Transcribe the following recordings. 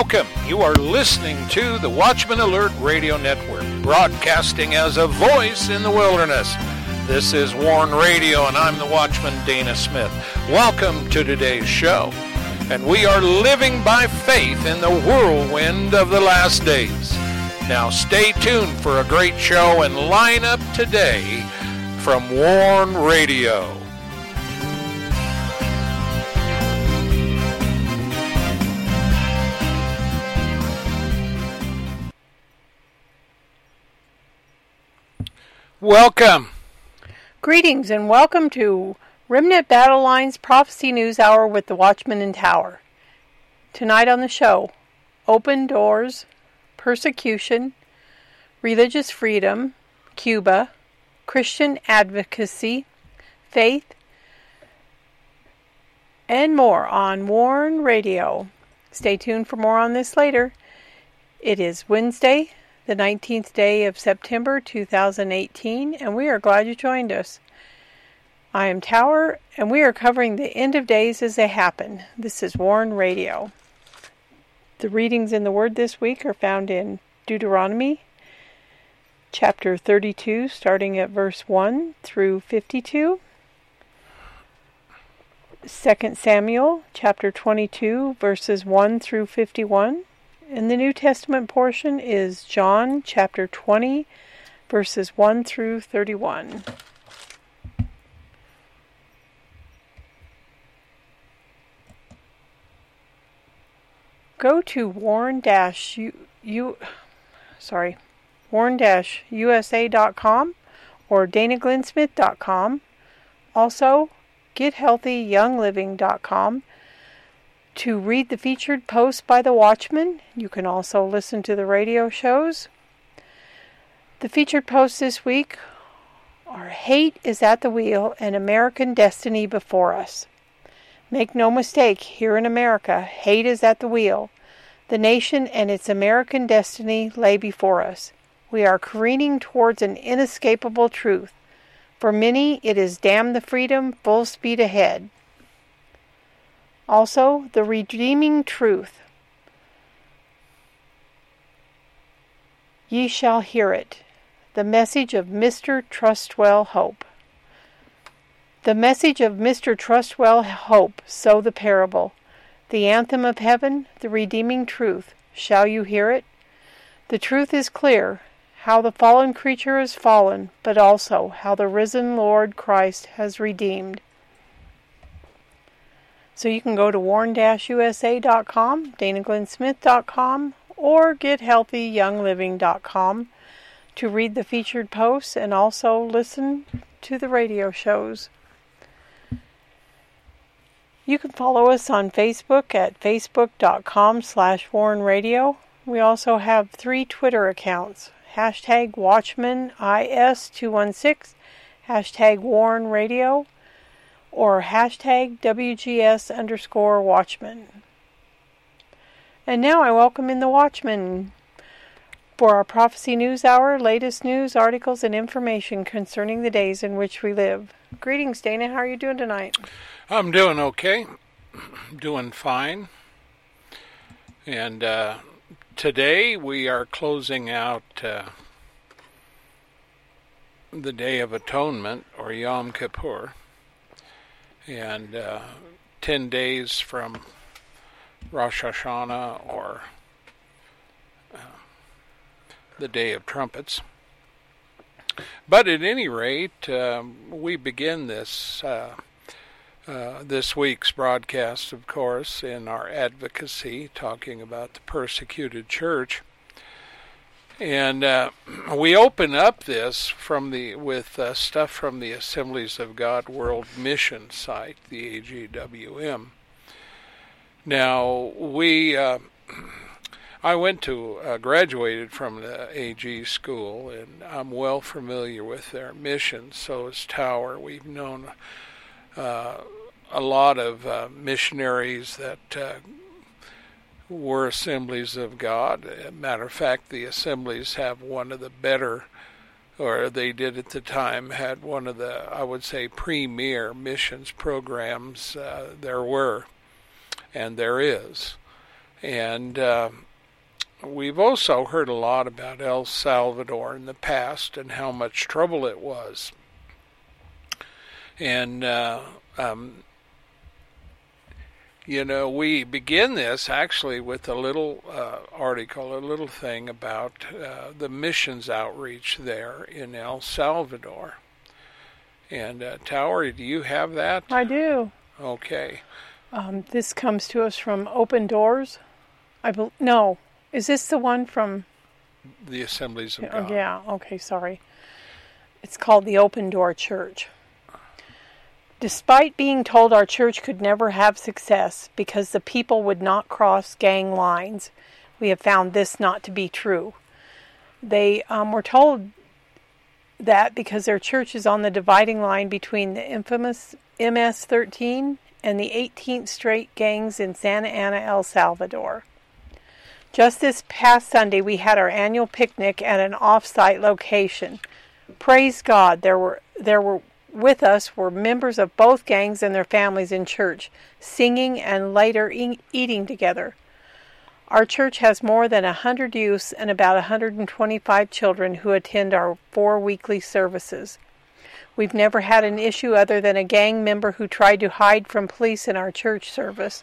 welcome. You are listening to the Watchman Alert Radio Network, broadcasting as a voice in the wilderness. This is Warn Radio, and I'm the Watchman Dana Smith. Welcome to today's show. And we are living by faith in the whirlwind of the last days. Now stay tuned for a great show and line up today from Warn Radio. Welcome. Greetings and welcome to Remnant Battle Lines Prophecy News Hour with the Watchman and Tower. Tonight on the show, Open Doors, Persecution, Religious Freedom, Cuba, Christian Advocacy, Faith, and more on Warn Radio. Stay tuned for more on this later. It is Wednesday, the 19th day of September 2018, and we are glad you joined us. I am Tower, and we are covering the end of days as they happen. This is Warn Radio. The readings in the Word this week are found in Deuteronomy chapter 32, starting at verse 1 through 52. 2 Samuel chapter 22, verses 1 through 51. And the New Testament portion is John chapter 20, verses 1 through 31. Go to warn dash u, u sorry warn dash usa.com or danaglennsmith.com. Also, gethealthyyoungliving.com to read the featured posts by the Watchman. You can also listen to the radio shows. The featured posts this week are Hate is at the Wheel and American Destiny Before Us. Make no mistake, here in America, hate is at the wheel. The nation and its American destiny lay before us. We are careening towards an inescapable truth. For many, it is damn the freedom, full speed ahead. Also, the redeeming truth. Ye shall hear it. The message of Mr. Trustwell Hope. The message of Mr. Trustwell Hope, so the parable. The anthem of heaven, the redeeming truth. Shall you hear it? The truth is clear how the fallen creature has fallen, but also how the risen Lord Christ has redeemed. So you can go to warn-usa.com, danaglennsmith.com, or gethealthyyoungliving.com to read the featured posts and also listen to the radio shows. You can follow us on Facebook at facebook.com slash warnradio. We also have three Twitter accounts, hashtag WatchmanIS216, hashtag WarnRadio, or hashtag WGS underscore Watchman. And now I welcome in the Watchman for our Prophecy News Hour, latest news, articles, and information concerning the days in which we live. Greetings, Dana. How are you doing tonight? I'm doing okay. doing fine. And uh, today we are closing out uh, the Day of Atonement, or Yom Kippur and uh, 10 days from Rosh Hashanah or uh, the Day of Trumpets. But at any rate, um, we begin this uh, uh, this week's broadcast, of course, in our advocacy, talking about the persecuted church. And uh, we open up this from the with uh, stuff from the Assemblies of God World Mission site, the AGWM. Now we, uh, I went to uh, graduated from the AG school, and I'm well familiar with their mission. So is Tower. We've known uh, a lot of uh, missionaries that were assemblies of God. Matter of fact, the assemblies have one of the better, or they did at the time, had one of the, I would say, premier missions programs uh, there were, and there is. And uh, we've also heard a lot about El Salvador in the past and how much trouble it was. And uh, um, you know, we begin this actually with a little uh, article, a little thing about uh, the missions outreach there in El Salvador. And uh, Tower, do you have that? I do. Okay. Um, this comes to us from Open Doors. I bel no, is this the one from? The Assemblies of Oh, God. yeah. Okay. Sorry. It's called the Open Door Church. Despite being told our church could never have success because the people would not cross gang lines, we have found this not to be true. They um, were told that because their church is on the dividing line between the infamous MS 13 and the 18th Street gangs in Santa Ana, El Salvador. Just this past Sunday, we had our annual picnic at an off-site location. Praise God, there were there were with us were members of both gangs and their families in church, singing and later e- eating together. Our church has more than a hundred youths and about a 125 children who attend our four weekly services. We've never had an issue other than a gang member who tried to hide from police in our church service.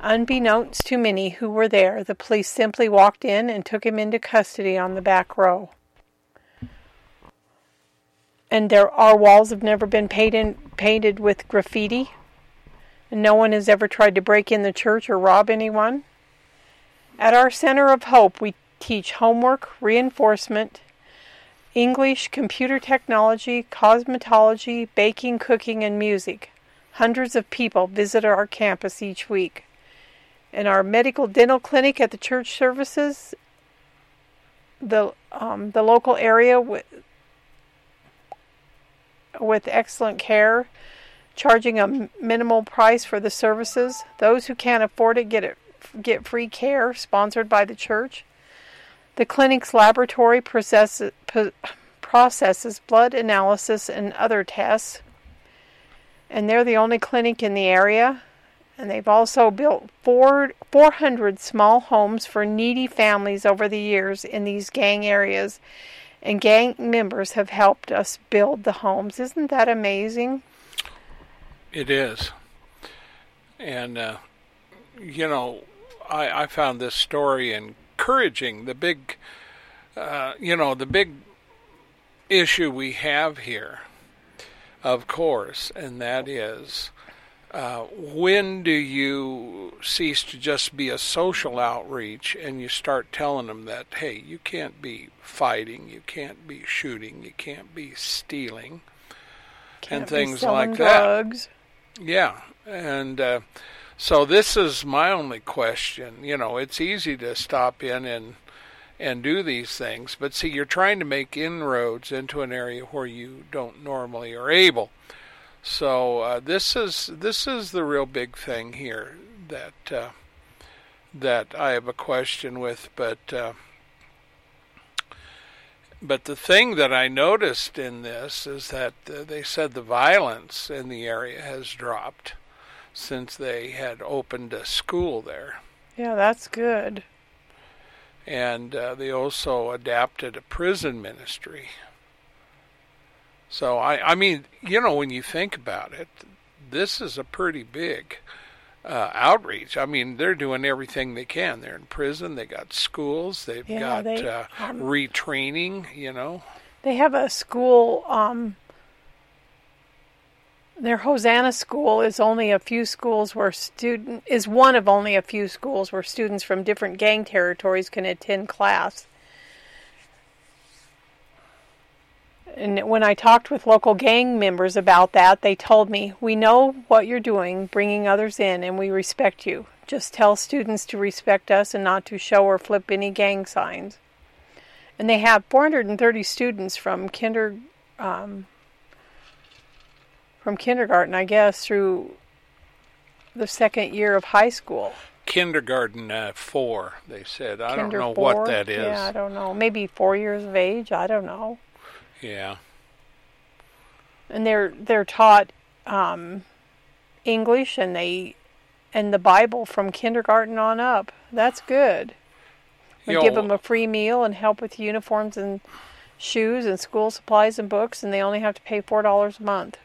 Unbeknownst to many who were there, the police simply walked in and took him into custody on the back row. And there, our walls have never been painted, painted with graffiti. And no one has ever tried to break in the church or rob anyone. At our Center of Hope, we teach homework, reinforcement, English, computer technology, cosmetology, baking, cooking, and music. Hundreds of people visit our campus each week. In our medical dental clinic at the church services, the um, the local area with excellent care, charging a minimal price for the services. Those who can't afford it get it get free care, sponsored by the church. The clinic's laboratory processes, processes blood analysis and other tests, and they're the only clinic in the area. And they've also built four, 400 small homes for needy families over the years in these gang areas. And gang members have helped us build the homes. Isn't that amazing? It is. And, uh, you know, I, I found this story encouraging. The big, uh, you know, the big issue we have here, of course, and that is uh, when do you cease to just be a social outreach and you start telling them that, hey, you can't be fighting, you can't be shooting, you can't be stealing, Can't and things like that. Yeah, and uh, so this is my only question. You know, it's easy to stop in and and do these things, but see, you're trying to make inroads into an area where you don't normally are able. So uh, this is this is the real big thing here that uh, that I have a question with, but. Uh, but the thing that I noticed in this is that uh, they said the violence in the area has dropped since they had opened a school there. Yeah, that's good. And uh, they also adapted a prison ministry. So, I, I mean, you know, when you think about it, this is a pretty big uh, outreach. I mean, they're doing everything they can. They're in prison, they got schools, they've Yeah, got they, uh, um, retraining, you know. They have a school. Um, their Hosanna school is only a few schools where student is one of only a few schools where students from different gang territories can attend class. And when I talked with local gang members about that, they told me, "We know what you're doing, bringing others in, and we respect you. Just tell students to respect us and not to show or flip any gang signs." And they have 430 students from kinder, um, from kindergarten, I guess, through the second year of high school. kindergarten uh, four. They said I Kinder don't know four? what that is. Yeah, I don't know. Maybe four years of age. I don't know. Yeah. And they're they're taught um, English, and they and the Bible from kindergarten on up. That's good. We give them a free meal and help with uniforms and shoes and school supplies and books, and they only have to pay four dollars a month.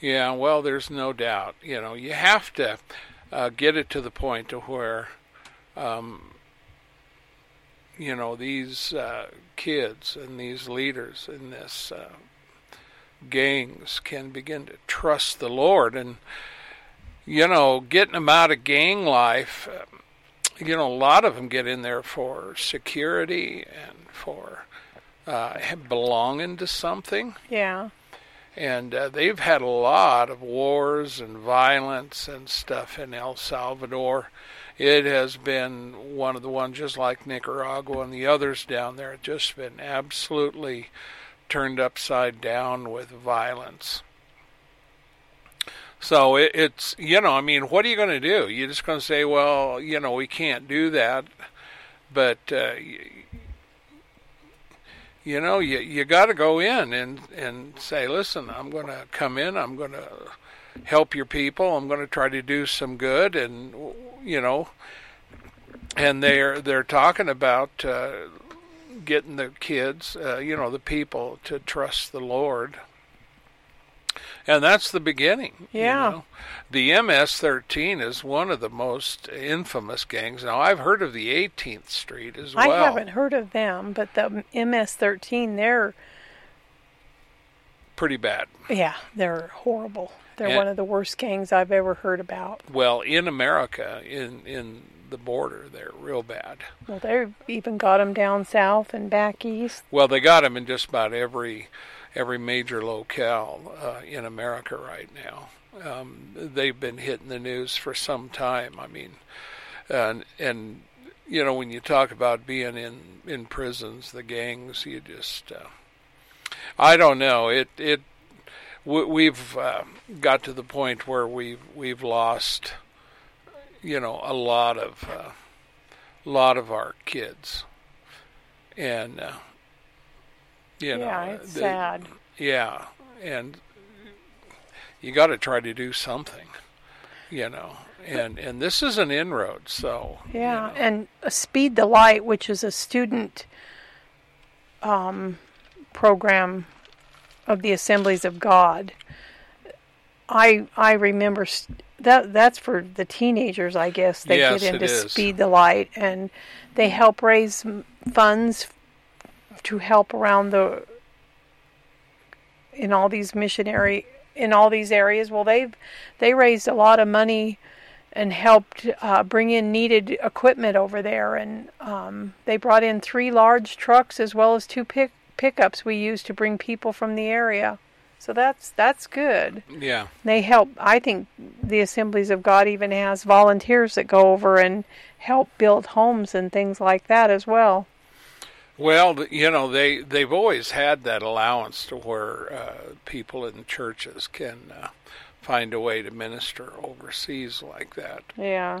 Yeah, well, there's no doubt. You know, you have to uh, get it to the point to where, um, you know, these uh, kids and these leaders in this uh, gangs can begin to trust the Lord, and you know, getting them out of gang life. Um, you know, a lot of them get in there for security and for uh, belonging to something Yeah. And uh, they've had a lot of wars and violence and stuff in El Salvador. It has been one of the ones just like Nicaragua and the others down there, just been absolutely turned upside down with violence. So it, it's you know I mean what are you going to do? You're just going to say well you know we can't do that, but uh, you know you you got to go in and and say listen i'm going to come in i'm going to help your people i'm going to try to do some good and you know and they're they're talking about uh, getting the kids uh, you know the people to trust the lord and that's the beginning. you Yeah. know. The MS-13 is one of the most infamous gangs. Now I've heard of the 18th Street as well. I haven't heard of them, but the MS-13, they're Pretty bad. yeah, they're horrible. They're And- one of the worst gangs I've ever heard about. Well, in America, in in the border, they're real bad. Well, they've even got them down south and back east. Well, they got them in just about every every major locale uh, in America right now. Um, they've been hitting the news for some time. I mean, and and you know when you talk about being in in prisons, the gangs, you just uh, I don't know it it we, we've uh, got to the point where we've we've lost you know a lot of uh, lot of our kids and uh, you know yeah, it's they- sad. yeah and you got to try to do something you know and and this is an inroad so you Yeah, know. and uh, Speed the Light, which is a student um, program of the Assemblies of God. I I remember st- that that's for the teenagers, I guess. They Yes, get into. Speed the Light, and they help raise m- to help around the in all these missionary in all these areas. Well, they've they raised a lot of money and helped uh, bring in needed equipment over there. And um, they brought in three large trucks as well as two pick, pickups we use to bring people from the area. So that's that's good. yeah They help. I think the Assemblies of God even has volunteers that go over and help build homes and things like that as well. Well, you know, they they've always had that allowance to where uh, people in churches can uh, find a way to minister overseas like that. Yeah,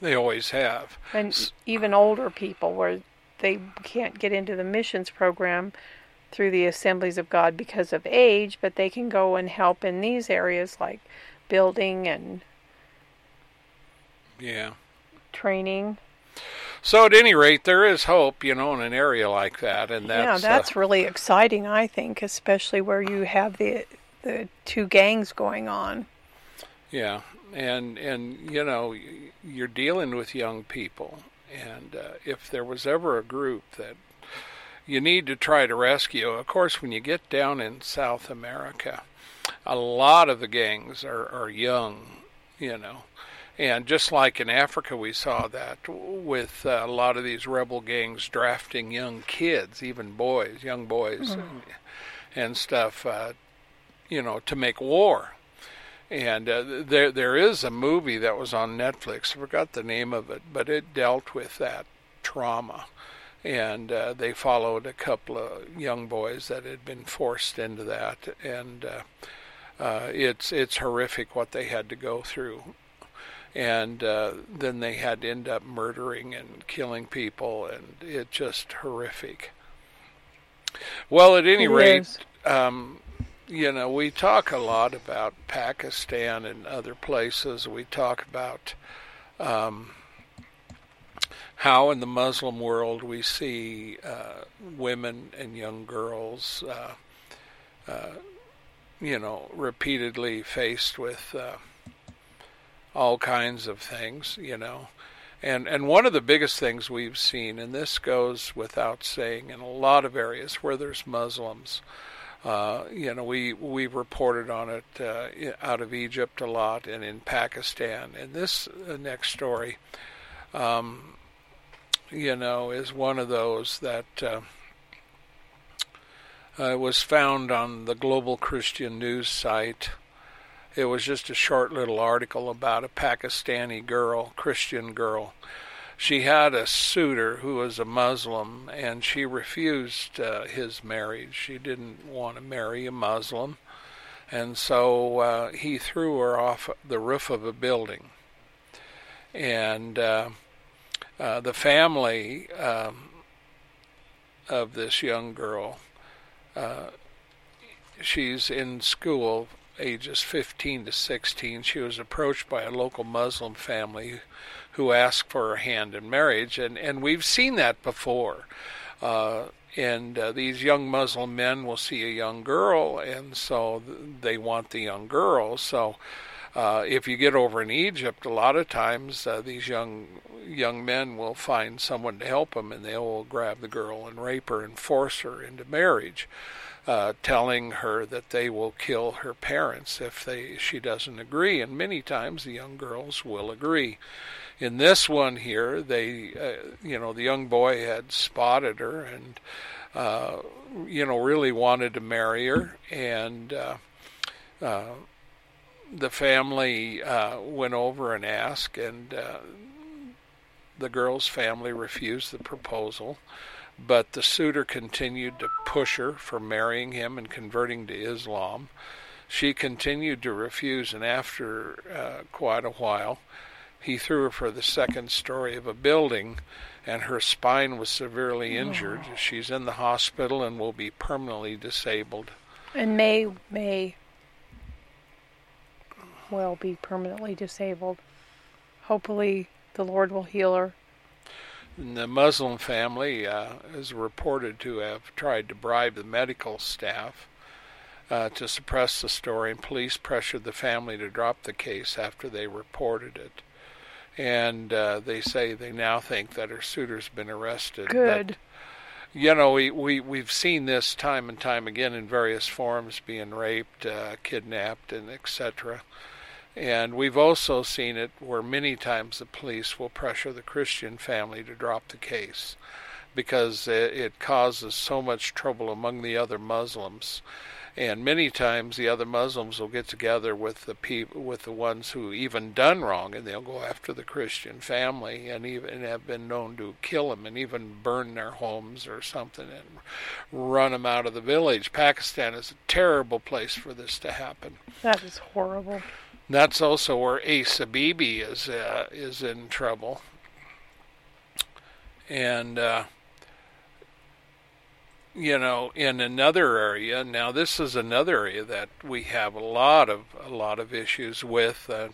They always have. and even older people where they can't get into the missions program through the Assemblies of God because of age, but they can go and help in these areas like building and Yeah. training. So at any rate, there is hope, you know, in an area like that, and that's yeah, that's uh, really exciting. I think, especially where you have the the two gangs going on. yeah, and and you know, you're dealing with young people, and uh, if there was ever a group that you need to try to rescue, of course, when you get down in South America, a lot of the gangs are are young, you know. And just like in Africa, we saw that with uh, a lot of these rebel gangs drafting young kids, even boys, young boys, and, and stuff, uh, you know, to make war. And uh, there, there is a movie that was on Netflix. I forgot the name of it, but it dealt with that trauma. And uh, they followed a couple of young boys that had been forced into that, and uh, uh, it's it's horrific what they had to go through and uh, then they had to end up murdering and killing people, and it's just horrific. Well, at any It rate, um, you know, we talk a lot about Pakistan and other places. We talk about um, how in the Muslim world we see uh, women and young girls, uh, uh, you know, repeatedly faced with uh, all kinds of things, you know. And and one of the biggest things we've seen, and this goes without saying, in a lot of areas where there's Muslims, uh, you know, we we reported on it uh, out of Egypt a lot and in Pakistan. And this uh, next story, um, you know, is one of those that uh, uh, was found on the Global Christian News site. It was just a short little article about a Pakistani girl, Christian girl. She had a suitor who was a Muslim, and she refused uh, his marriage. She didn't want to marry a Muslim, and so uh, he threw her off the roof of a building. And uh, uh the family um, of this young girl, uh, she's in school ages 15 to 16, she was approached by a local Muslim family who asked for her hand in marriage, and and we've seen that before. Uh, and uh, these young Muslim men will see a young girl, and so they want the young girl. So, uh, if you get over in Egypt, a lot of times uh, these young young men will find someone to help them, and they will grab the girl and rape her and force her into marriage uh, telling her that they will kill her parents if they she doesn't agree. And many times the young girls will agree. In this one here, they, uh, you know, the young boy had spotted her and, uh, you know, really wanted to marry her, and uh, uh, the family uh, went over and asked, and the girl's family refused the proposal. But the suitor continued to push her for marrying him and converting to Islam. She continued to refuse, and after uh, quite a while, he threw her for the second story of a building, and her spine was severely injured. Oh. She's in the hospital and will be permanently disabled. And may may well be permanently disabled. Hopefully, the Lord will heal her. The Muslim family uh, is reported to have tried to bribe the medical staff uh, to suppress the story, and police pressured the family to drop the case after they reported it. And uh, they say they now think that her suitor's been arrested. Good. But, you know, we, we, we've seen this time and time again in various forms being raped, uh, kidnapped, and etc. And we've also seen it where many times the police will pressure the Christian family to drop the case because it causes so much trouble among the other Muslims. And many times the other Muslims will get together with the people, with the ones who even done wrong, and they'll go after the Christian family, and even have been known to kill them, and even burn their homes or something, and run them out of the village. Pakistan is a terrible place for this to happen. That is horrible. That's also where Bibi is uh, is in trouble, and uh, you know, in another area. Now, this is another area that we have a lot of a lot of issues with. Uh,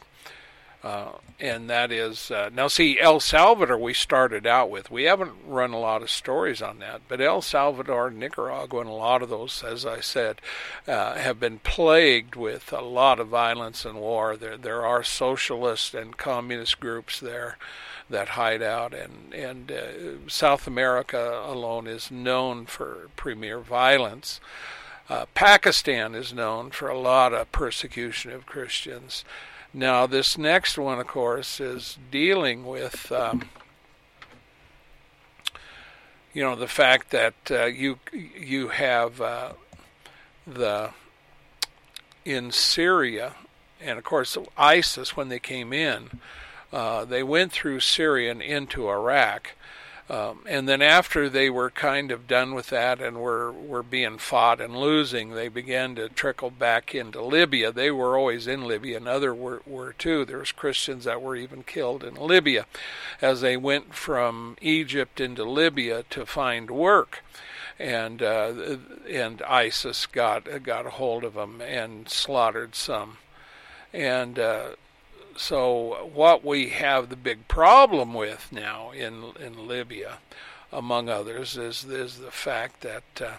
uh, and that is uh, now see El Salvador we started out with. We haven't run a lot of stories on that but El Salvador Nicaragua and a lot of those as I said uh, have been plagued with a lot of violence and war. There there are socialist and communist groups there that hide out and and uh, South America alone is known for premier violence. Uh, Pakistan is known for a lot of persecution of Christians now, this next one, of course, is dealing with, um, you know, the fact that uh, you you have uh, the in Syria, and of course ISIS when they came in, uh, they went through Syria and into Iraq. Um, and then after they were kind of done with that and were were being fought and losing, they began to trickle back into Libya. They were always in Libya, and other were, were too. There was Christians that were even killed in Libya as they went from Egypt into Libya to find work. And uh, and ISIS got got a hold of them and slaughtered some. And uh, so what we have the big problem with now in in Libya, among others, is is the fact that uh,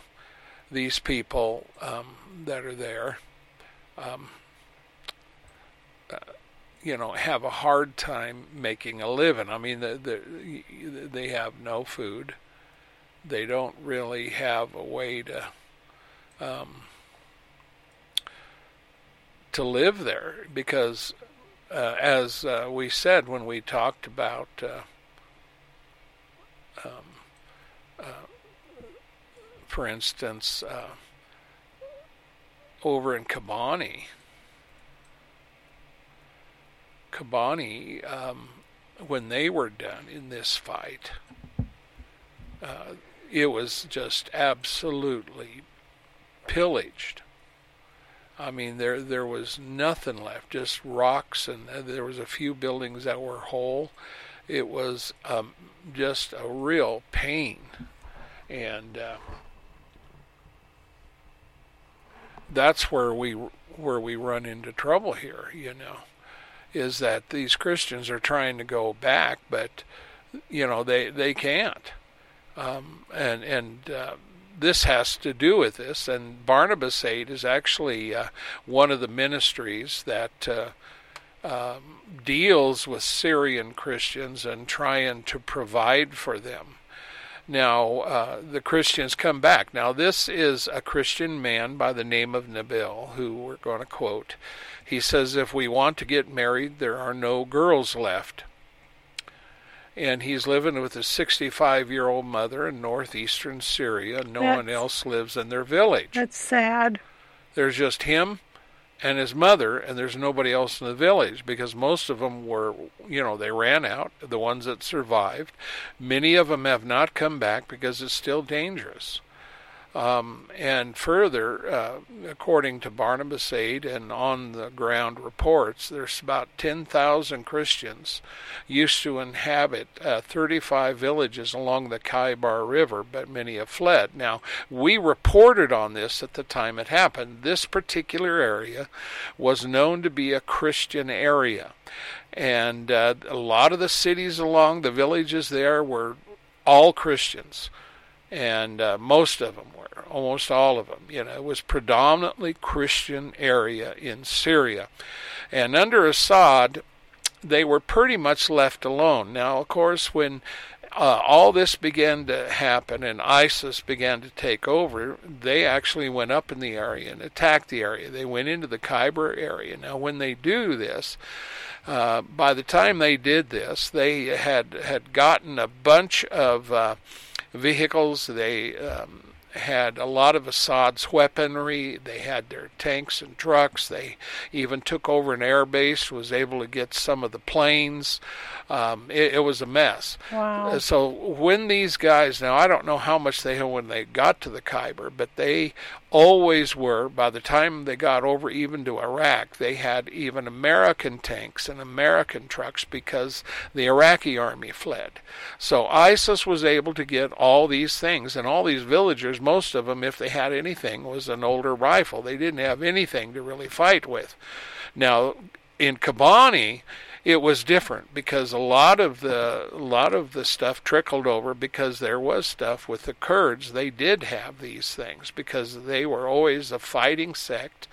these people um, that are there, um, uh, you know, have a hard time making a living. I mean, the, the, they have no food. They don't really have a way to. Um, to live there because uh, as uh, we said when we talked about uh, um, uh, for instance uh, over in Kobani Kobani um, when they were done in this fight it was just absolutely pillaged I mean, there there was nothing left, just rocks, and there was a few buildings that were whole. It was um, just a real pain, and uh, that's where we where we run into trouble here. You know, is that these Christians are trying to go back, but you know they they can't, um, and and uh, this has to do with this. And Barnabas Aid is actually uh, one of the ministries that uh, um, deals with Syrian Christians and trying to provide for them. Now, uh, the Christians come back. Now, this is a Christian man by the name of Nabil, who we're going to quote. He says, If we want to get married, there are no girls left and he's living with his 65 year old mother in northeastern Syria. No that's, one else lives in their village. That's sad. There's just him and his mother, and there's nobody else in the village because most of them were, you know, they ran out, the ones that survived. Many of them have not come back because it's still dangerous. Um, and further, uh, according to Barnabas Aid and on the ground reports, there's about 10,000 Christians used to inhabit uh, 35 villages along the Khabur River, but many have fled. Now, we reported on this at the time it happened. This particular area was known to be a Christian area. And uh, a lot of the cities along the villages there were all Christians and uh, most of them were, almost all of them. You know, it was predominantly Christian area in Syria, and under Assad, they were pretty much left alone. Now, of course, when uh, all this began to happen and ISIS began to take over, they actually went up in the area and attacked the area. They went into the Khabur area. Now, when they do this, uh, by the time they did this, they had had gotten a bunch of uh, vehicles. They um, had a lot of Assad's weaponry. They had their tanks and trucks. They even took over an air base, was able to get some of the planes. Um, it, it, was a mess. Wow. Uh, so when these guys, now I don't know how much they had when they got to the Khabur, but they always were, by the time they got over even to Iraq, they had even American tanks and American trucks because the Iraqi army fled. So ISIS was able to get all these things, and all these villagers, most of them, if they had anything, was an older rifle. They didn't have anything to really fight with. Now, in Kobani, it was different because a lot of the a lot of the stuff trickled over because there was stuff with the Kurds. They did have these things because they were always a fighting sect,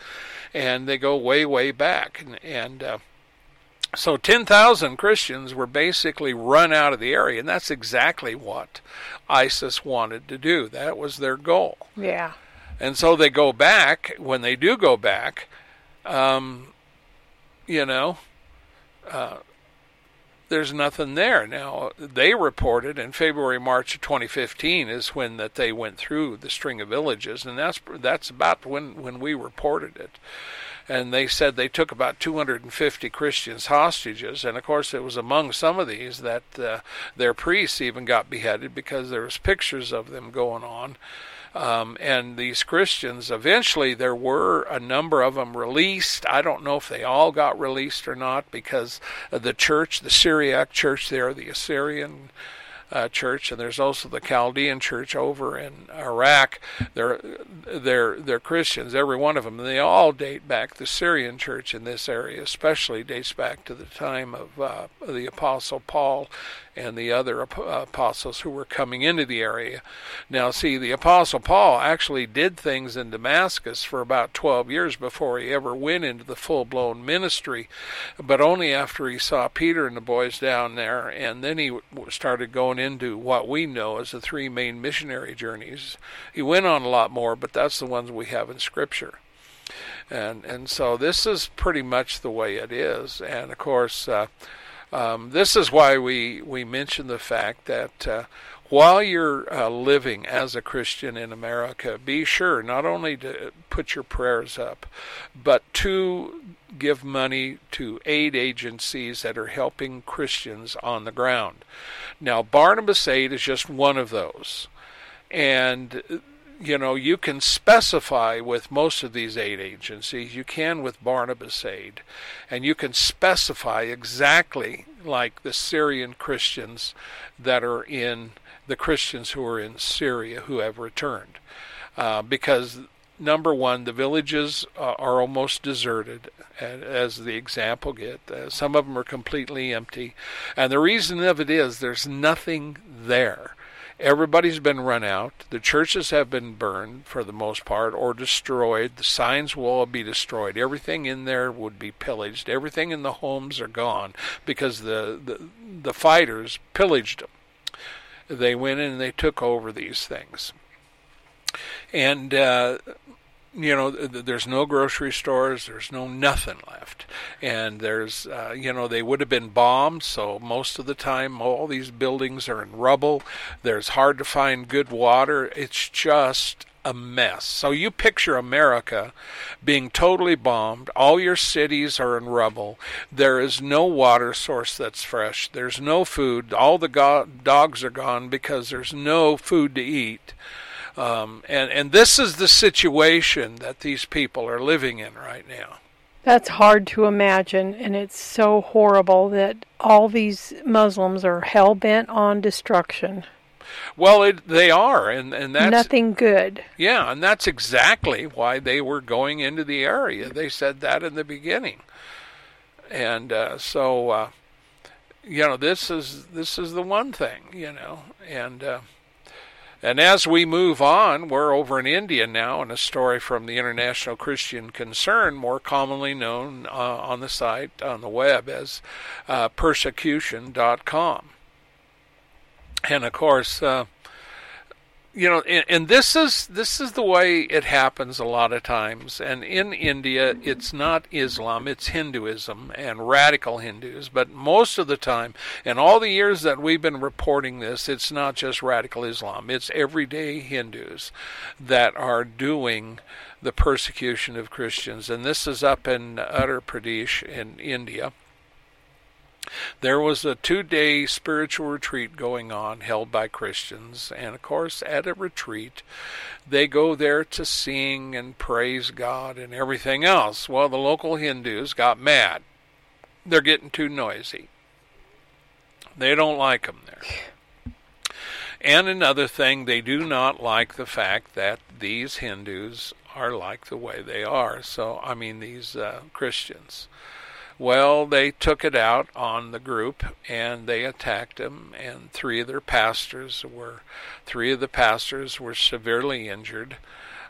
and they go way way back. And, and uh, so 10,000 Christians were basically run out of the area, and that's exactly what ISIS wanted to do. That was their goal. Yeah. And so they go back. When they do go back, um, you know, there's nothing there. Now, they reported in February, March of 2015 is when that they went through the string of villages, and that's that's about when when we reported it. and they said they took about 250 Christians hostages, and of course it was among some of these that uh, their priests even got beheaded because there was pictures of them going on. Um, and these Christians, eventually, there were a number of them released. I don't know if they all got released or not because the church, the Syriac church there, the Assyrian uh, church, and there's also the Chaldean church over in Iraq. They're they're they're Christians, every one of them. And they all date back. The Syrian church in this area, especially, dates back to the time of uh, the Apostle Paul and the other apostles who were coming into the area. Now, see, the Apostle Paul actually did things in Damascus for about 12 years before he ever went into the full blown ministry, but only after he saw Peter and the boys down there, and then he started going into what we know as the three main missionary journeys. He went on a lot more, but that's the ones we have in Scripture and and so this is pretty much the way it is. And of course, uh, um, this is why we, we mention the fact that uh, while you're uh, living as a Christian in America, be sure not only to put your prayers up, but to give money to aid agencies that are helping Christians on the ground. Now, Barnabas Aid is just one of those. And you know, you can specify with most of these aid agencies, you can with Barnabas Aid, and you can specify exactly like the Syrian Christians that are in the Christians who are in Syria who have returned. Uh, because number one, the villages uh, are almost deserted, as the example get. Uh, some of them are completely empty, and the reason of it is there's nothing there. Everybody's been run out. The churches have been burned for the most part or destroyed. The signs will all be destroyed. Everything in there would be pillaged. Everything in the homes are gone because the, the, the fighters pillaged them. They went in and they took over these things. And uh, you know there's no grocery stores there's no nothing left. And there's uh, you know they would have been bombed so most of the time all these buildings are in rubble. There's hard to find good water. It's just a mess. So you picture america being totally bombed. All your cities are in rubble. There is no water source that's fresh. There's no food. All the go- dogs are gone because there's no food to eat um, and, and this is the situation that these people are living in right now. That's hard to imagine, and it's so horrible that all these Muslims are hell bent on destruction. Well, it, they are, and and that's nothing good. Yeah, and that's exactly why they were going into the area. They said that in the beginning, and uh, so uh, you know this is this is the one thing, you know, and. Uh, and as we move on, we're over in India now in a story from the International Christian Concern, more commonly known uh, on the site, on the web, as uh, persecution.com. And of course, uh, you know, and, and, this is this is the way it happens a lot of times. And in India, it's not Islam; it's Hinduism and radical Hindus. But most of the time, in all the years that we've been reporting this, it's not just radical Islam; it's everyday Hindus that are doing the persecution of Christians. And this is up in Uttar Pradesh in India. There was a two day spiritual retreat going on held by Christians, and of course, at a retreat, they go there to sing and praise God and everything else. Well, the local Hindus got mad. They're getting too noisy. They don't like them there. And another thing, they do not like the fact that these Hindus are like the way they are. So, I mean, these uh, Christians. Well, they took it out on the group and they attacked them, and three of their pastors were, three of the pastors were severely injured.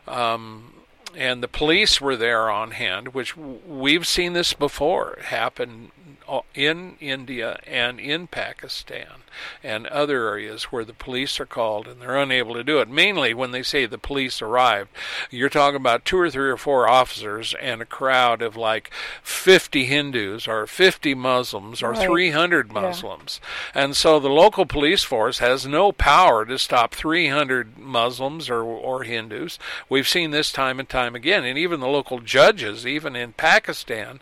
Um, and the police were there on hand, which we've seen this before happen in India and in Pakistan and other areas where the police are called and they're unable to do it. Mainly when they say the police arrived, you're talking about two or three or four officers and a crowd of like 50 Hindus or 50 Muslims or right. 300 Muslims. Yeah. And so the local police force has no power to stop 300 Muslims or, or Hindus. We've seen this time and time time again, and even the local judges, even in Pakistan,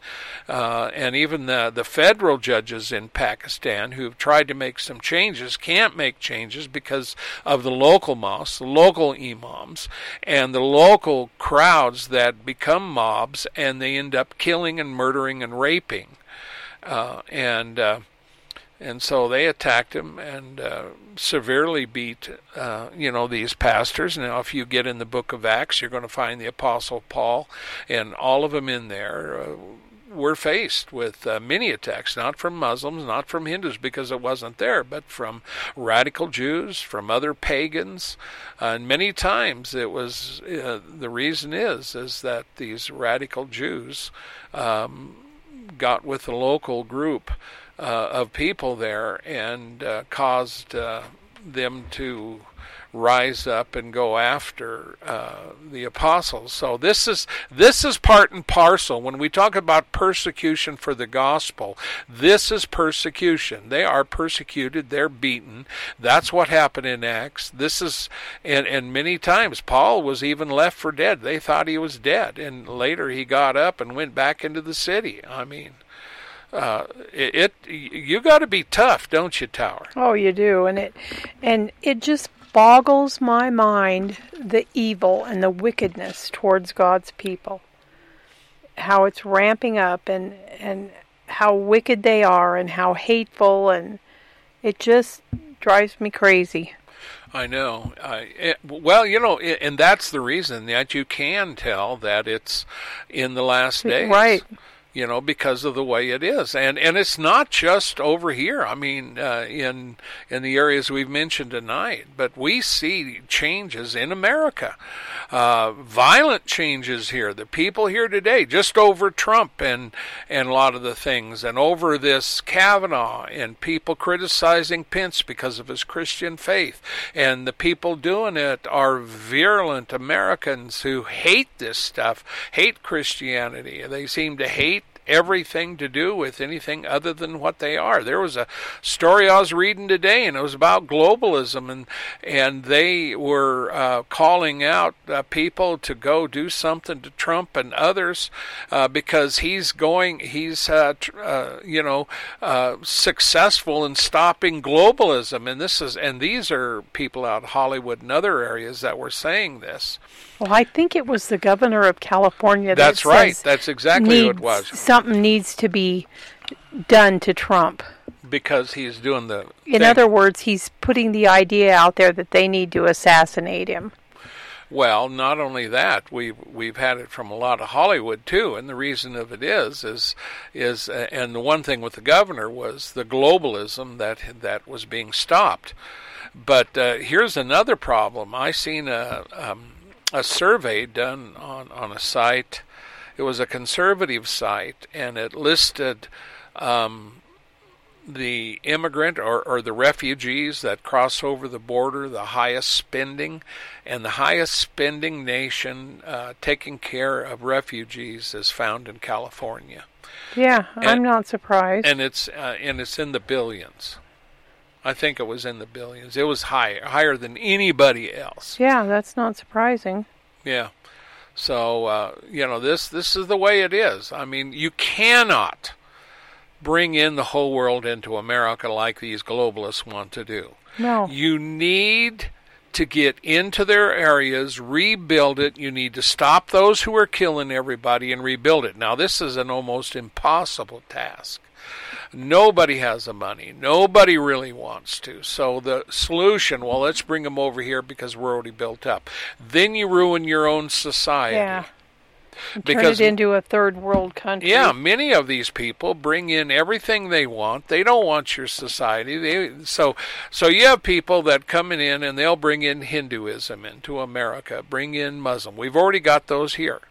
uh, and even the the federal judges in Pakistan who've tried to make some changes can't make changes because of the local mosques, the local imams, and the local crowds that become mobs, and they end up killing and murdering and raping, uh, and uh, and so they attacked him and uh, severely beat, uh, you know, these pastors. Now, if you get in the book of Acts, you're going to find the Apostle Paul and all of them in there. Uh, were faced with uh, many attacks, not from Muslims, not from Hindus because it wasn't there, but from radical Jews, from other pagans, and many times it was uh, the reason is is that these radical Jews um, got with the local group uh, of people there and uh, caused uh, them to rise up and go after uh, the apostles. So this is this is part and parcel. When we talk about persecution for the gospel, this is persecution. They are persecuted. They're beaten. That's what happened in Acts. This is and and many times Paul was even left for dead. They thought he was dead, and later he got up and went back into the city. I mean uh, it, it you got to be tough, don't you, Tower? Oh, you do, and it and it just boggles my mind the evil and the wickedness towards God's people. How it's ramping up, and and how wicked they are, and how hateful, and it just drives me crazy. I know. Uh, it, well, you know, it, and that's the reason that you can tell that it's in the last days. Right you know, because of the way it is. And and it's not just over here. I mean, uh, in in the areas we've mentioned tonight, but we see changes in America, uh, violent changes here. The people here today, just over Trump and and a lot of the things, and over this Kavanaugh, and people criticizing Pence because of his Christian faith, and the people doing it are virulent Americans who hate this stuff, hate Christianity. They seem to hate everything to do with anything other than what they are. There was a story I was reading today, and it was about globalism, and and they were uh, calling out uh, people to go do something to Trump and others uh, because he's going, he's uh, tr- uh, you know uh, successful in stopping globalism, and this is and these are people out Hollywood and other areas that were saying this. Well, I think it was the governor of California. That That's right. That's exactly what it was. Something needs to be done to Trump. Because he's doing the. In thing. other words, he's putting the idea out there that they need to assassinate him. Well, not only that, we've we've had it from a lot of Hollywood too, and the reason of it is is is uh, and the one thing with the governor was the globalism that that was being stopped. But uh, here's another problem. I seen a um, a survey done on, on a site. It was a conservative site, and it listed um, the immigrant or, or the refugees that cross over the border, the highest spending, and the highest spending nation uh, taking care of refugees is found in California. Yeah, and, I'm not surprised. And it's uh, and it's in the billions. I think it was in the billions. It was higher, higher than anybody else. Yeah, that's not surprising. Yeah. So uh, you know this this is the way it is. I mean, you cannot bring in the whole world into America like these globalists want to do. No. You need to get into their areas, rebuild it. You need to stop those who are killing everybody and rebuild it. Now, this is an almost impossible task. Nobody has the money. Nobody really wants to. So the solution, well, let's bring them over here because we're already built up. Then you ruin your own society. Yeah. Because turn it into a third world country. Yeah, many of these people bring in everything they want. They don't want your society. They so so you have people that coming in and they'll bring in Hinduism into America, bring in Muslim. We've already got those here.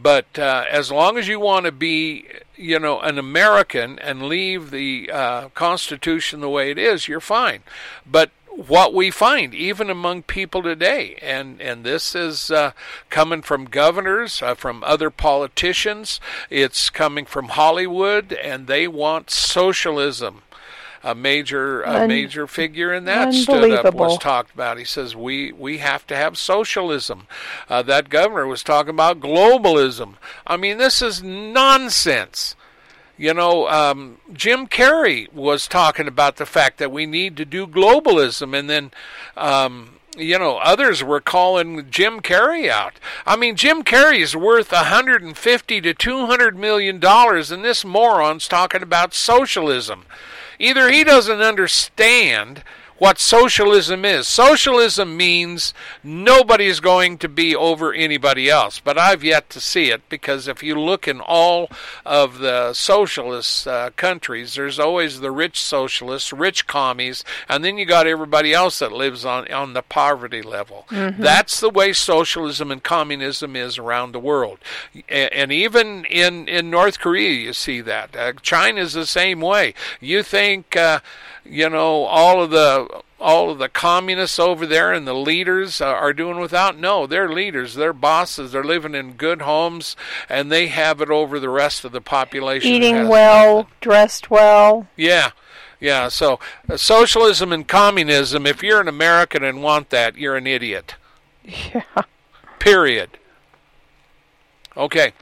But uh, as long as you want to be, you know, an American and leave the uh, Constitution the way it is, you're fine. But what we find even among people today and and this is uh, coming from governors uh, from other politicians it's coming from Hollywood and they want socialism a major a Un- major figure in that stood up was talked about. He says we we have to have socialism. Uh, that governor was talking about globalism. I mean, this is nonsense. You know, um, Jim Carrey was talking about the fact that we need to do globalism, and then, um, you know, others were calling Jim Carrey out. I mean, Jim Carrey is worth 150 to 200 million dollars, and this moron's talking about socialism. Either he doesn't understand what socialism is. Socialism means nobody's going to be over anybody else. But I've yet to see it because if you look in all of the socialist uh, countries, there's always the rich socialists, rich commies, and then you got everybody else that lives on on the poverty level. That's the way socialism and communism is around the world, and even in in North Korea, you see that. Uh, China's the same way. You think. Uh, you know all of the all of the communists over there and the leaders are doing without? No they're leaders. They're bosses. They're living in good homes and they have it over the rest of the population. Eating well, nothing. dressed well. yeah yeah. So uh, socialism and communism if you're an american and want that you're an idiot. Yeah. period. Okay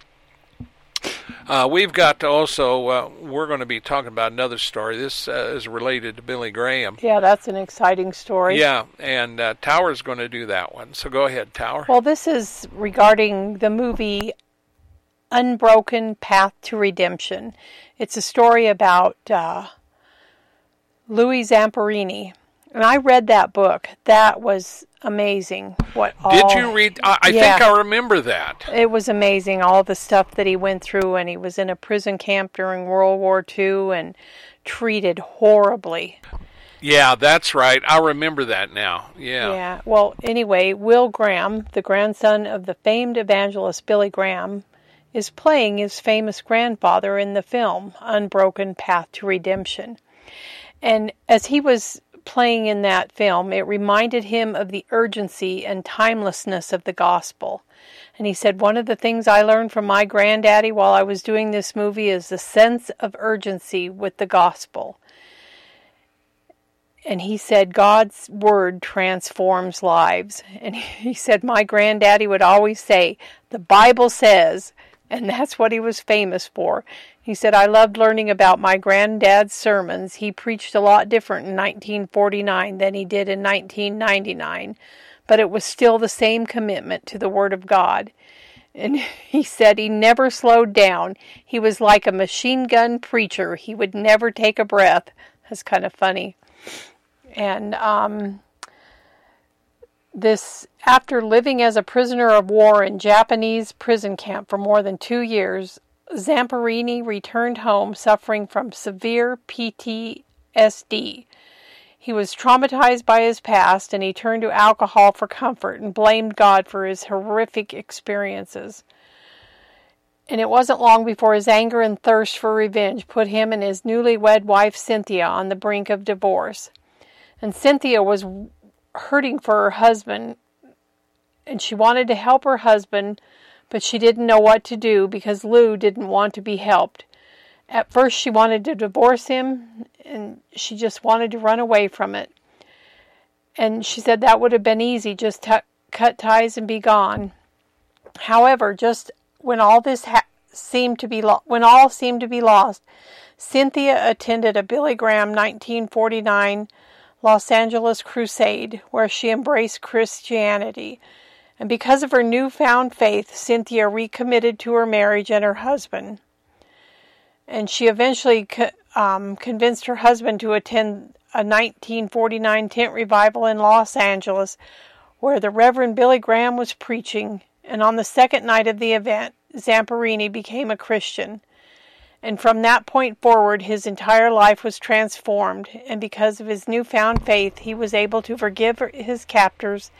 uh, we've got to also uh, we're going to be talking about another story this uh, is related to billy graham Yeah, that's an exciting story. Yeah, and uh, Tower's going to do that one. So go ahead, Tower. Well, this is regarding the movie Unbroken Path to Redemption. It's a story about uh, Louis Zamperini. And I read that book. That was amazing. What Did you read? I, I Yeah. think I remember that. It was amazing, all the stuff that he went through, and he was in a prison camp during World War II and treated horribly. Yeah, that's right. I remember that now. Yeah. Yeah. Well, anyway, Will Graham, the grandson of the famed evangelist Billy Graham, is playing his famous grandfather in the film Unbroken Path to Redemption. And as he was playing in that film, it reminded him of the urgency and timelessness of the gospel. And he said, One of the things I learned from my granddaddy while I was doing this movie is the sense of urgency with the gospel and he said God's word transforms lives. And he said my granddaddy would always say, "The Bible says," and that's what he was famous for. He said I loved learning about my granddad's sermons. He preached a lot different in 1949 than he did in 1999, but it was still the same commitment to the word of God. And he said he never slowed down. He was like a machine gun preacher. He would never take a breath. That's kind of funny and um, this after living as a prisoner of war in Japanese prison camp for more than two years, Zamperini returned home suffering from severe PTSD. He was traumatized by his past and he turned to alcohol for comfort and blamed God for his horrific experiences. And it wasn't long before his anger and thirst for revenge put him and his newlywed wife Cynthia on the brink of divorce and Cynthia was hurting for her husband and she wanted to help her husband but she didn't know what to do because Lou didn't want to be helped. At first she wanted to divorce him and she just wanted to run away from it. And she said that would have been easy just cut ties and be gone. However, just when all this ha- seemed to be lo- when all seemed to be lost, Cynthia attended a Billy Graham 1949 Los Angeles crusade where she embraced Christianity. And because of her newfound faith, Cynthia recommitted to her marriage and her husband. And she eventually um, convinced her husband to attend a 1949 tent revival in Los Angeles where the Reverend Billy Graham was preaching. And on the second night of the event, Zamperini became a Christian. And from that point forward, his entire life was transformed, and because of his newfound faith, he was able to forgive his captors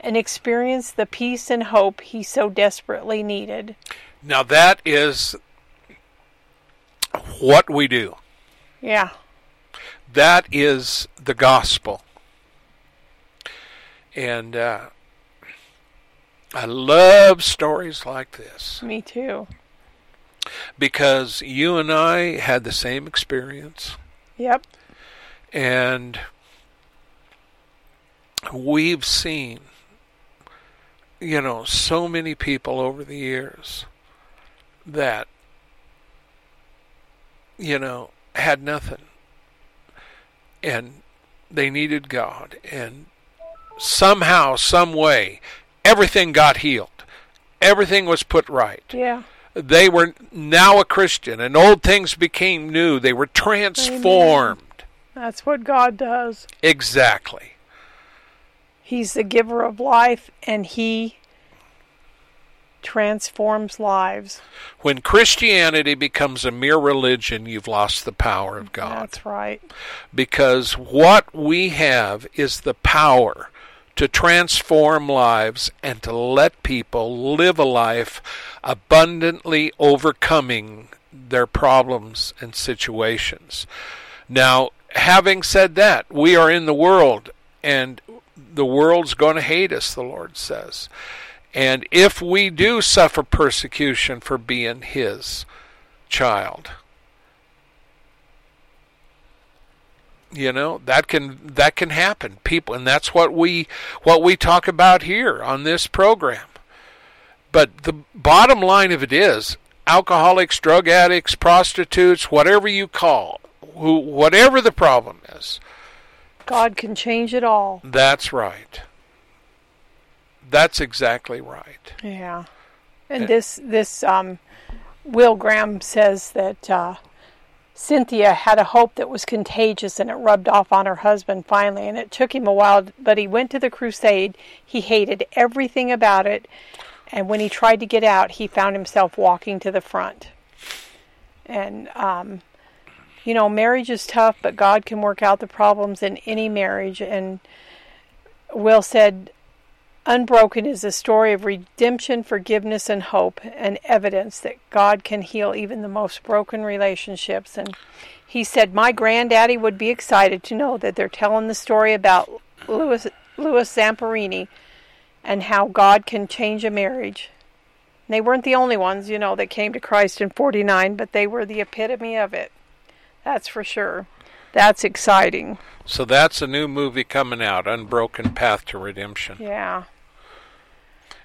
and experience the peace and hope he so desperately needed. Now that is what we do. Yeah, That is the gospel. And uh, I love stories like this me too. because you and I had the same experience. Yep. And we've seen, you know, so many people over the years that, you know, had nothing. And they needed God. And somehow, some way, everything got healed. Everything was put right. Yeah. They were now a Christian, and old things became new. They were transformed. That's what God does. Exactly. He's the giver of life, and He transforms lives. When Christianity becomes a mere religion, you've lost the power of God. That's right. Because what we have is the power to transform lives and to let people live a life abundantly overcoming their problems and situations. Now, having said that, we are in the world and the world's going to hate us, the Lord says. And if we do suffer persecution for being His child, you know that can that can happen people and that's what we what we talk about here on this program but the bottom line of it is alcoholics drug addicts prostitutes whatever you call who whatever the problem is God can change it all. that's right that's exactly right Yeah. And Yeah. this this um, Will Graham says that uh, Cynthia had a hope that was contagious and it rubbed off on her husband finally. And it took him a while, but he went to the crusade. He hated everything about it. And when he tried to get out, he found himself walking to the front. And, um, you know, marriage is tough, but God can work out the problems in any marriage. And Will said, Unbroken is a story of redemption, forgiveness, and hope, and evidence that God can heal even the most broken relationships. And he said, My granddaddy would be excited to know that they're telling the story about Louis, Louis Zamperini and how God can change a marriage. They weren't the only ones, you know, that came to Christ in 49, but they were the epitome of it. That's for sure. That's exciting. so that's a new movie coming out unbroken path to redemption Yeah.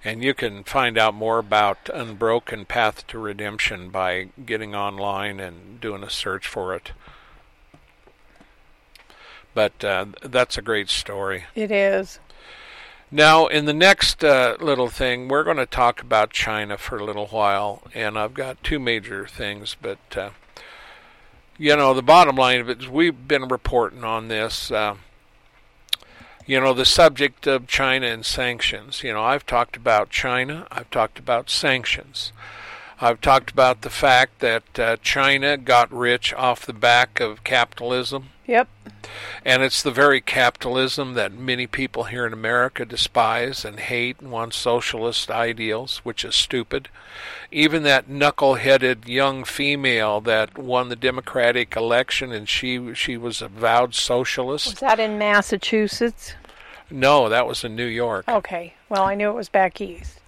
And you can find out more about Unbroken Path to Redemption by getting online and doing a search for it. But uh, that's a great story. It is. Now, in the next uh, little thing, we're going to talk about China for a little while, and I've got two major things. But uh, you know, the bottom line of it is we've been reporting on this. Uh, you know, the subject of China and sanctions. You know, I've talked about China. I've talked about sanctions. I've talked about the fact that uh, China got rich off the back of capitalism. Yep. And it's the very capitalism that many people here in America despise and hate and want socialist ideals, which is stupid. Even that knuckle-headed young female that won the Democratic election and she she was a vowed socialist. Was that in Massachusetts? No, that was in New York. Okay. Well, I knew it was back east.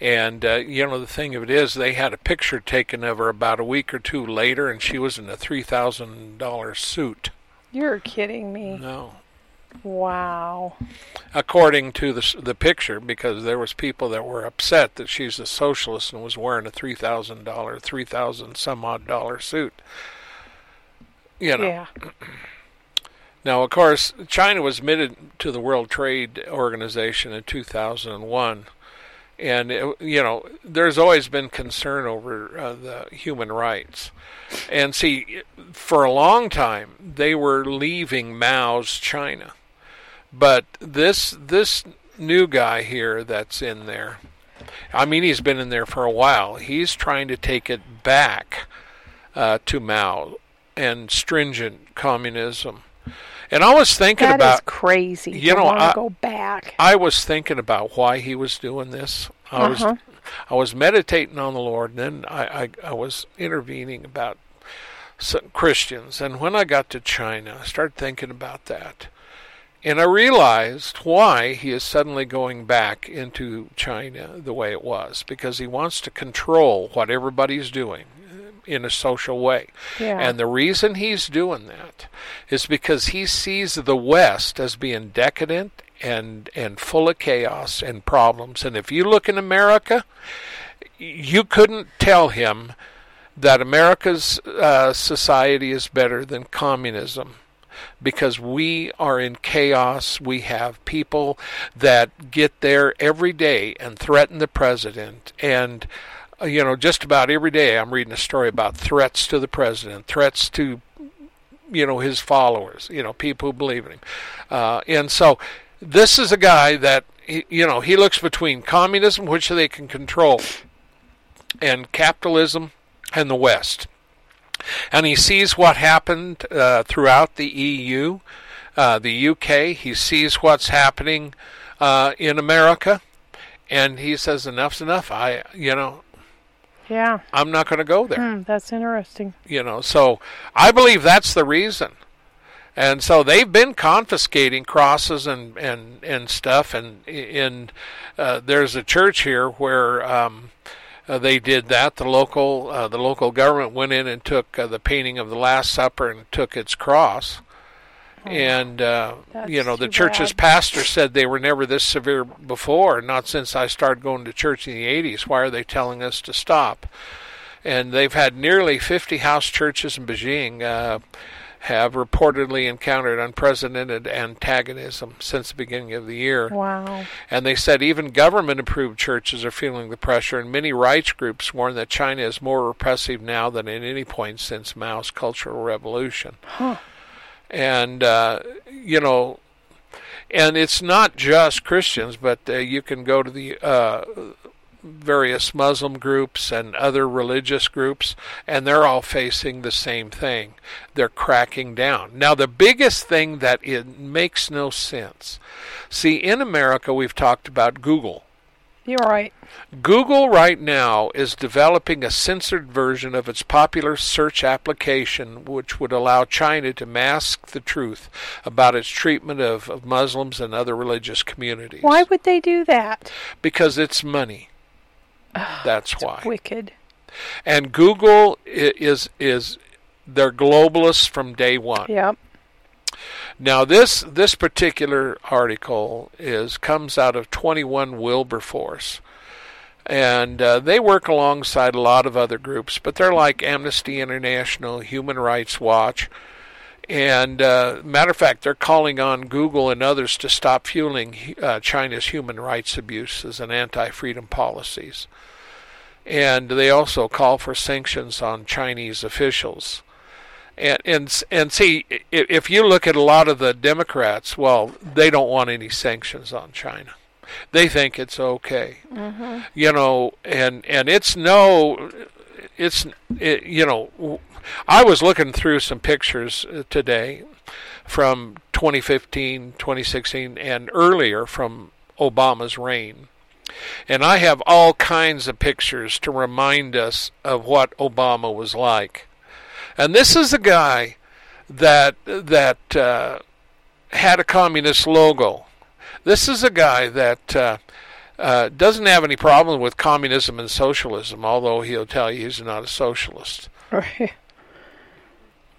And uh, you know the thing of it is, they had a picture taken of her about a week or two later, and she was in a three thousand dollar suit. You're kidding me. No, Wow. according to the the picture, because there was people that were upset that she's a socialist and was wearing a three thousand dollar, three thousand some odd dollar suit. You know. Yeah. Now, of course, China was admitted to the World Trade Organization in 2001, and it, you know, there's always been concern over uh, the human rights. And see, for a long time, they were leaving Mao's China, but this this new guy here that's in there, I mean, he's been in there for a while. He's trying to take it back uh, to Mao and stringent communism. And I was thinking That about crazy. you know, I- go back. I was thinking about why he was doing this. I was Uh-huh. I was meditating on the Lord, and then I, I, I was intervening about some Christians. And when I got to China, I started thinking about that. And I realized why he is suddenly going back into China the way it was, because he wants to control what everybody's doing in a social way. Yeah. And the reason he's doing that is because he sees the West as being decadent and and full of chaos and problems. And if you look in America, you couldn't tell him that America's uh, society is better than communism because we are in chaos. We have people that get there every day and threaten the president. And, uh, you know, just about every day I'm reading a story about threats to the president, threats to, you know, his followers, you know, people who believe in him. Uh, and so this is a guy that, you know, he looks between communism, which they can control, and capitalism and the West and he sees what happened uh, throughout the EU, uh, the UK. He sees what's happening uh, in America, and he says, "Enough's enough. I, you know, yeah, I'm not going to go there." Hmm, that's interesting. You know, so I believe that's the reason. And so they've been confiscating crosses and and and stuff. And in uh, there's a church here where. Um, uh, they did that. The local uh, the local government went in and took uh, the painting of the Last Supper and took its cross. Oh, and uh, you know the church's bad. pastor said they were never this severe before. Not since I started going to church in the '80s. Why are they telling us to stop? And they've had nearly 50 house churches in Beijing uh, have reportedly encountered unprecedented antagonism since the beginning of the year. Wow. And they said even government approved churches are feeling the pressure, and many rights groups warn that China is more repressive now than at any point since Mao's Cultural Revolution. Huh. And, uh, you know, and it's not just Christians, but uh, you can go to the uh, various Muslim groups and other religious groups, and they're all facing the same thing. They're cracking down. Now, the biggest thing that it makes no sense. See, in America, we've talked about Google. You're right. Google right now is developing a censored version of its popular search application, which would allow China to mask the truth about its treatment of, of Muslims and other religious communities. Why would they do that? Because it's money. That's why. Wicked. And Google is is they're globalists from day one. Yep. Now this this particular article is comes out of 21 Wilberforce. And uh, they work alongside a lot of other groups, but they're like Amnesty International, Human Rights Watch, and uh, matter of fact, they're calling on Google and others to stop fueling uh, China's human rights abuses and anti-freedom policies. And they also call for sanctions on Chinese officials. And and and see, if you look at a lot of the Democrats, well, they don't want any sanctions on China. They think it's okay, you know, and and it's no, it's it, you know, I was looking through some pictures uh, today from 2015, 2016, and earlier from Obama's reign. And I have all kinds of pictures to remind us of what Obama was like. And this is a guy that that uh, had a communist logo. This is a guy that uh, uh, doesn't have any problem with communism and socialism, although he'll tell you he's not a socialist. Right.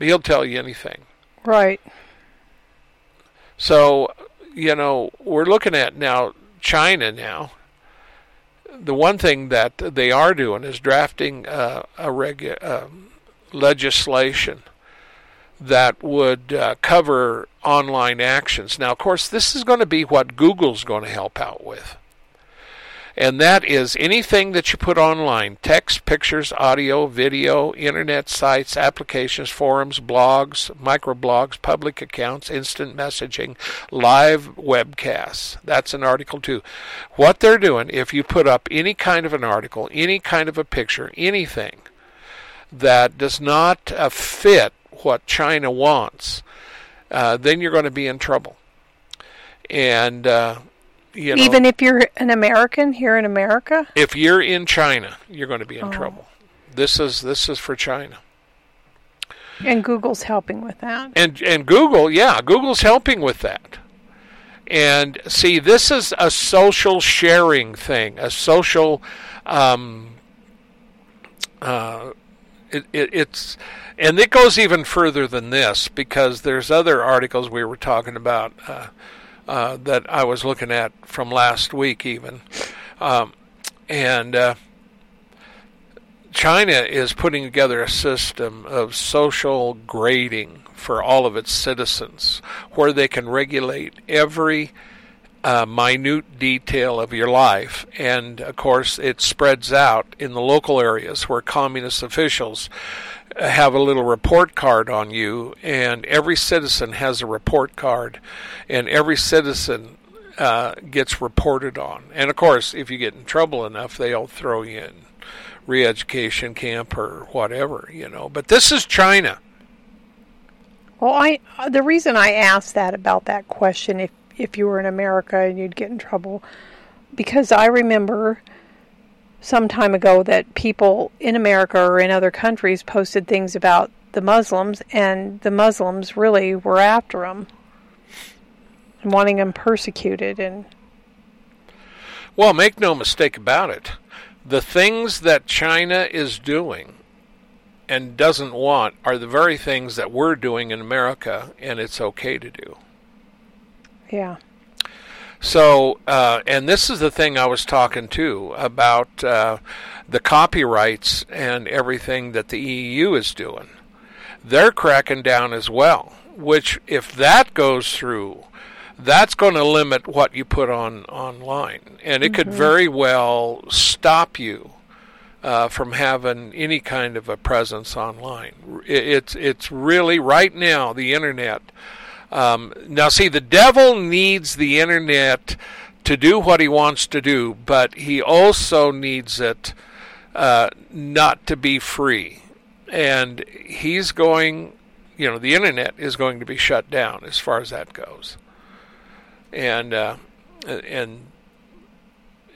He'll tell you anything. Right. So, you know, we're looking at now China now. The one thing that they are doing is drafting uh, a regu- um, legislation that would uh, cover online actions. Now, of course, this is going to be what Google's going to help out with. And that is anything that you put online text, pictures, audio, video, internet sites, applications, forums, blogs, microblogs, public accounts, instant messaging, live webcasts. That's an article too. What they're doing, if you put up any kind of an article, any kind of a picture, anything that does not uh, fit what China wants, uh, then you're going to be in trouble. And uh, you know, Even if you're an American here in America? if you're in China, you're going to be in Oh. trouble. This is this is for China. And Google's helping with that. And and Google, yeah, Google's helping with that. And see, this is a social sharing thing, a social um, uh, it, it, it's and it goes even further than this because there's other articles we were talking about uh, uh, that I was looking at from last week even, um, and uh, China is putting together a system of social grading for all of its citizens, where they can regulate every uh, minute detail of your life. And of course, it spreads out in the local areas where communist officials have a little report card on you, and every citizen has a report card, and every citizen uh, gets reported on. And of course, if you get in trouble enough, they'll throw you in re-education camp or whatever, you know. But this is China. Well, I the reason I asked that about that question, if if you were in America and you'd get in trouble, because I remember some time ago that people in America or in other countries posted things about the Muslims, and the Muslims really were after them and wanting them persecuted and. Well, make no mistake about it the things that China is doing and doesn't want are the very things that we're doing in America, and it's okay to do. Yeah. So, uh, and this is the thing I was talking to about uh, the copyrights and everything that the EU is doing. They're cracking down as well, which, if that goes through, that's going to limit what you put on online, and it mm-hmm. could very well stop you uh, from having any kind of a presence online. It, it's it's really right now the internet. Um, now, see, the devil needs the internet to do what he wants to do, but he also needs it uh, not to be free. And he's going, you know, the internet is going to be shut down as far as that goes and uh, and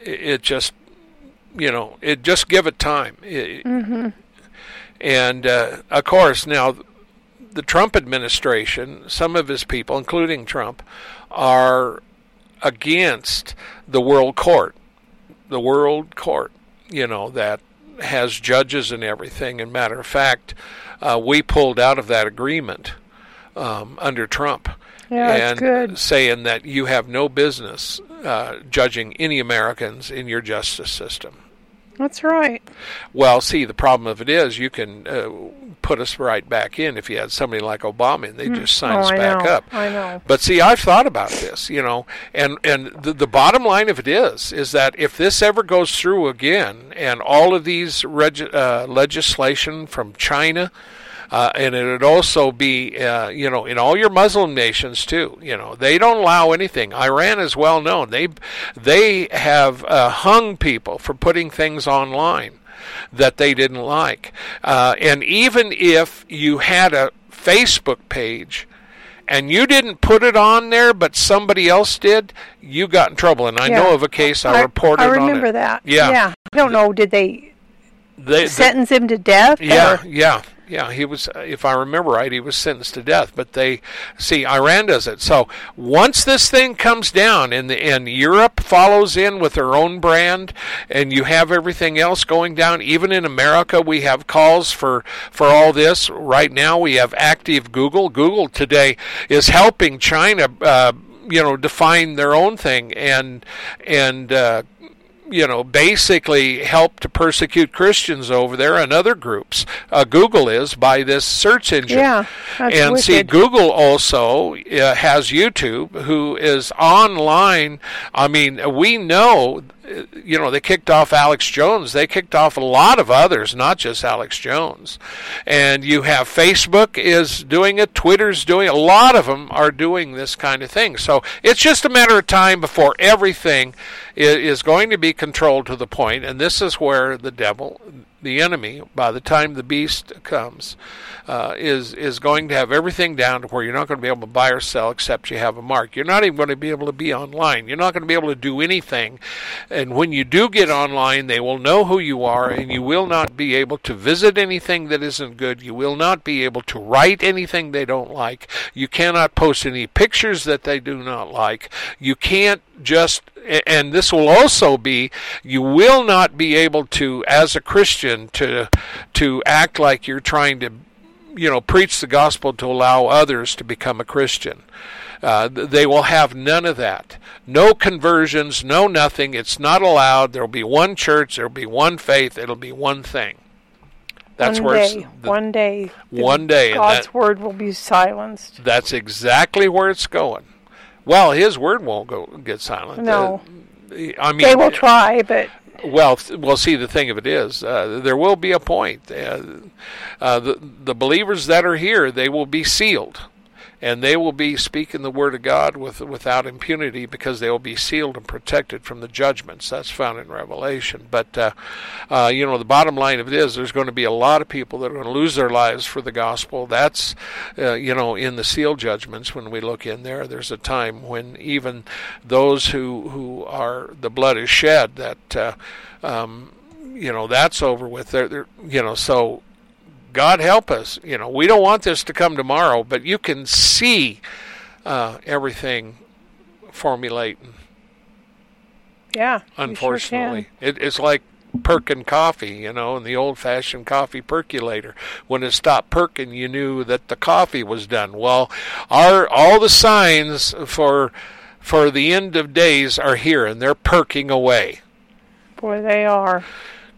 it just you know it just give it time mm-hmm. and uh, of course now the Trump administration some of his people including Trump are against the world court the world court you know that has judges and everything. And matter of fact uh, we pulled out of that agreement um, under Trump. Yeah, and saying that you have no business uh, judging any Americans in your justice system. That's right. Well, see, the problem of it is you can uh, put us right back in if you had somebody like Obama and they just sign oh, us I back know. up. I know. But see, I've thought about this, you know, and and the, the bottom line of it is is that if this ever goes through again, and all of these reg- uh, legislation from China uh, and it would also be, uh, you know, in all your Muslim nations too. You know, they don't allow anything. Iran is well known. They they have uh, hung people for putting things online that they didn't like. Uh, and even if you had a Facebook page and you didn't put it on there, but somebody else did, you got in trouble. And I Yeah. know of a case I, I, reported I remember that. Yeah. Yeah. I don't know. Did they They- sentence him to death? Yeah, or- yeah, yeah. He was, if I remember right, he was sentenced to death. But they see Iran does it. So once this thing comes down and the, and Europe follows in with their own brand, and you have everything else going down. Even in America, we have calls for for all this. Right now, we have active Google. Google today is helping China. Uh, you know, define their own thing and and uh, you know, basically help to persecute Christians over there and other groups. Uh, Google is by this search engine. Yeah, and see. Google also uh, has YouTube, who is online. I mean, we know, you know, they kicked off Alex Jones. They kicked off a lot of others, not just Alex Jones. And you have Facebook is doing it. Twitter's doing it. A lot of them are doing this kind of thing. So it's just a matter of time before everything is going to be controlled to the point, and this is where the devil, the enemy, by the time the beast comes, uh, is is going to have everything down to where you're not going to be able to buy or sell except you have a mark. You're not even going to be able to be online. You're not going to be able to do anything, and when you do get online, they will know who you are, and you will not be able to visit anything that isn't good. You will not be able to write anything they don't like. You cannot post any pictures that they do not like. You can't just and this will also be you will not be able to as a Christian to to act like you're trying to you know preach the gospel to allow others to become a Christian. Uh, they will have none of that. No conversions, no nothing. It's not allowed. There'll be one church. There'll be one faith. It'll be one thing. That's one where day, the, one day, one day, God's that, word will be silenced. That's exactly where it's going. Well, His word won't go get silent. No, uh, I mean they will try, but well, we'll See, the thing of it is, uh, there will be a point. Uh, uh the the believers that are here, they will be sealed and they will be speaking the word of God with without impunity because they will be sealed and protected from the judgments. That's found in Revelation. But uh, uh, you know, the bottom line of it is, there's going to be a lot of people that are going to lose their lives for the gospel. That's uh, you know, in the seal judgments when we look in there, there's a time when even those who who are the blood is shed that. Uh, um, you know that's over with. They're, they're, you know, so God help us. You know, we don't want this to come tomorrow, but you can see uh, everything formulating. Yeah. Unfortunately, sure it, it's like perking coffee, you know, in the old-fashioned coffee percolator. When it stopped perking, you knew that the coffee was done. Well, our all the signs for for the end of days are here, and they're perking away. Boy, they are.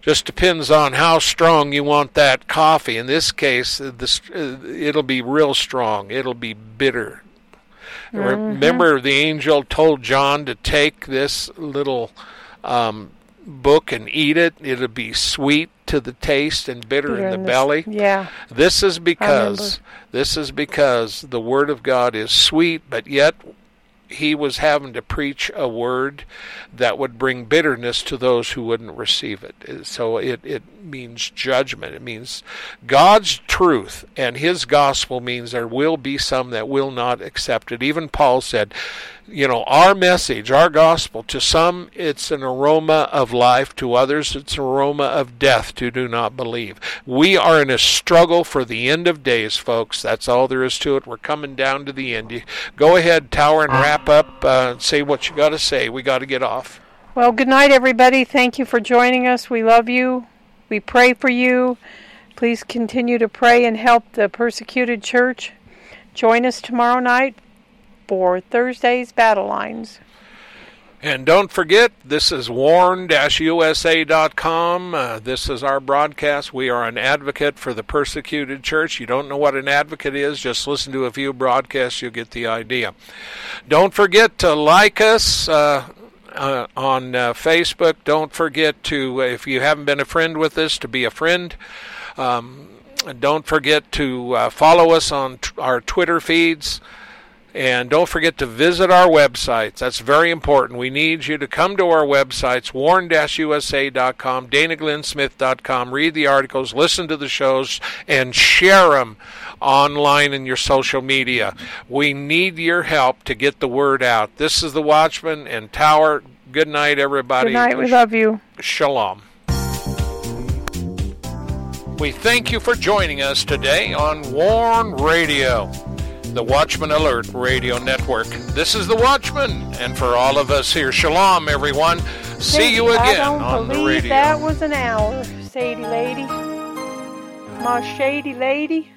Just depends on how strong you want that coffee. In this case, this it'll be real strong. It'll be bitter. Mm-hmm. Remember, the angel told John to take this little um, book and eat it. It'll be sweet to the taste and bitter, bitter in the in belly. Yeah. This is because this is because the word of God is sweet, but yet he was having to preach a word that would bring bitterness to those who wouldn't receive it. So it, it means judgment. It means God's truth and his gospel means there will be some that will not accept it. Even Paul said, you know, our message, our gospel, to some it's an aroma of life, to others it's an aroma of death to do not believe. We are in a struggle for the end of days, folks. That's all there is to it. We're coming down to the end. You go ahead, Tower, and wrap up. Uh, say what you got to say. We got to get off. Well, good night, everybody. Thank you for joining us. We love you. We pray for you. Please continue to pray and help the persecuted church. Join us tomorrow night for Thursday's Battle Lines. And don't forget, this is warn-usa.com. Uh, this is our broadcast. We are an advocate for the persecuted church. You don't know what an advocate is, just listen to a few broadcasts, you'll get the idea. Don't forget to like us uh, uh, on uh, Facebook. Don't forget to, if you haven't been a friend with us, to be a friend. Um, don't forget to uh, follow us on t- our Twitter feeds. And don't forget to visit our websites. That's very important. We need you to come to our websites, warn-usa.com, danaglennsmith.com, read the articles, listen to the shows, and share them online in your social media. We need your help to get the word out. This is the Watchman and Tower. Good night, everybody. Good night. We love you. Shalom. We thank you for joining us today on Warn Radio the Watchman Alert Radio Network. This is the Watchman, and for all of us here, shalom, everyone. See you again on the radio. That was an hour, Sadie lady. My shady lady.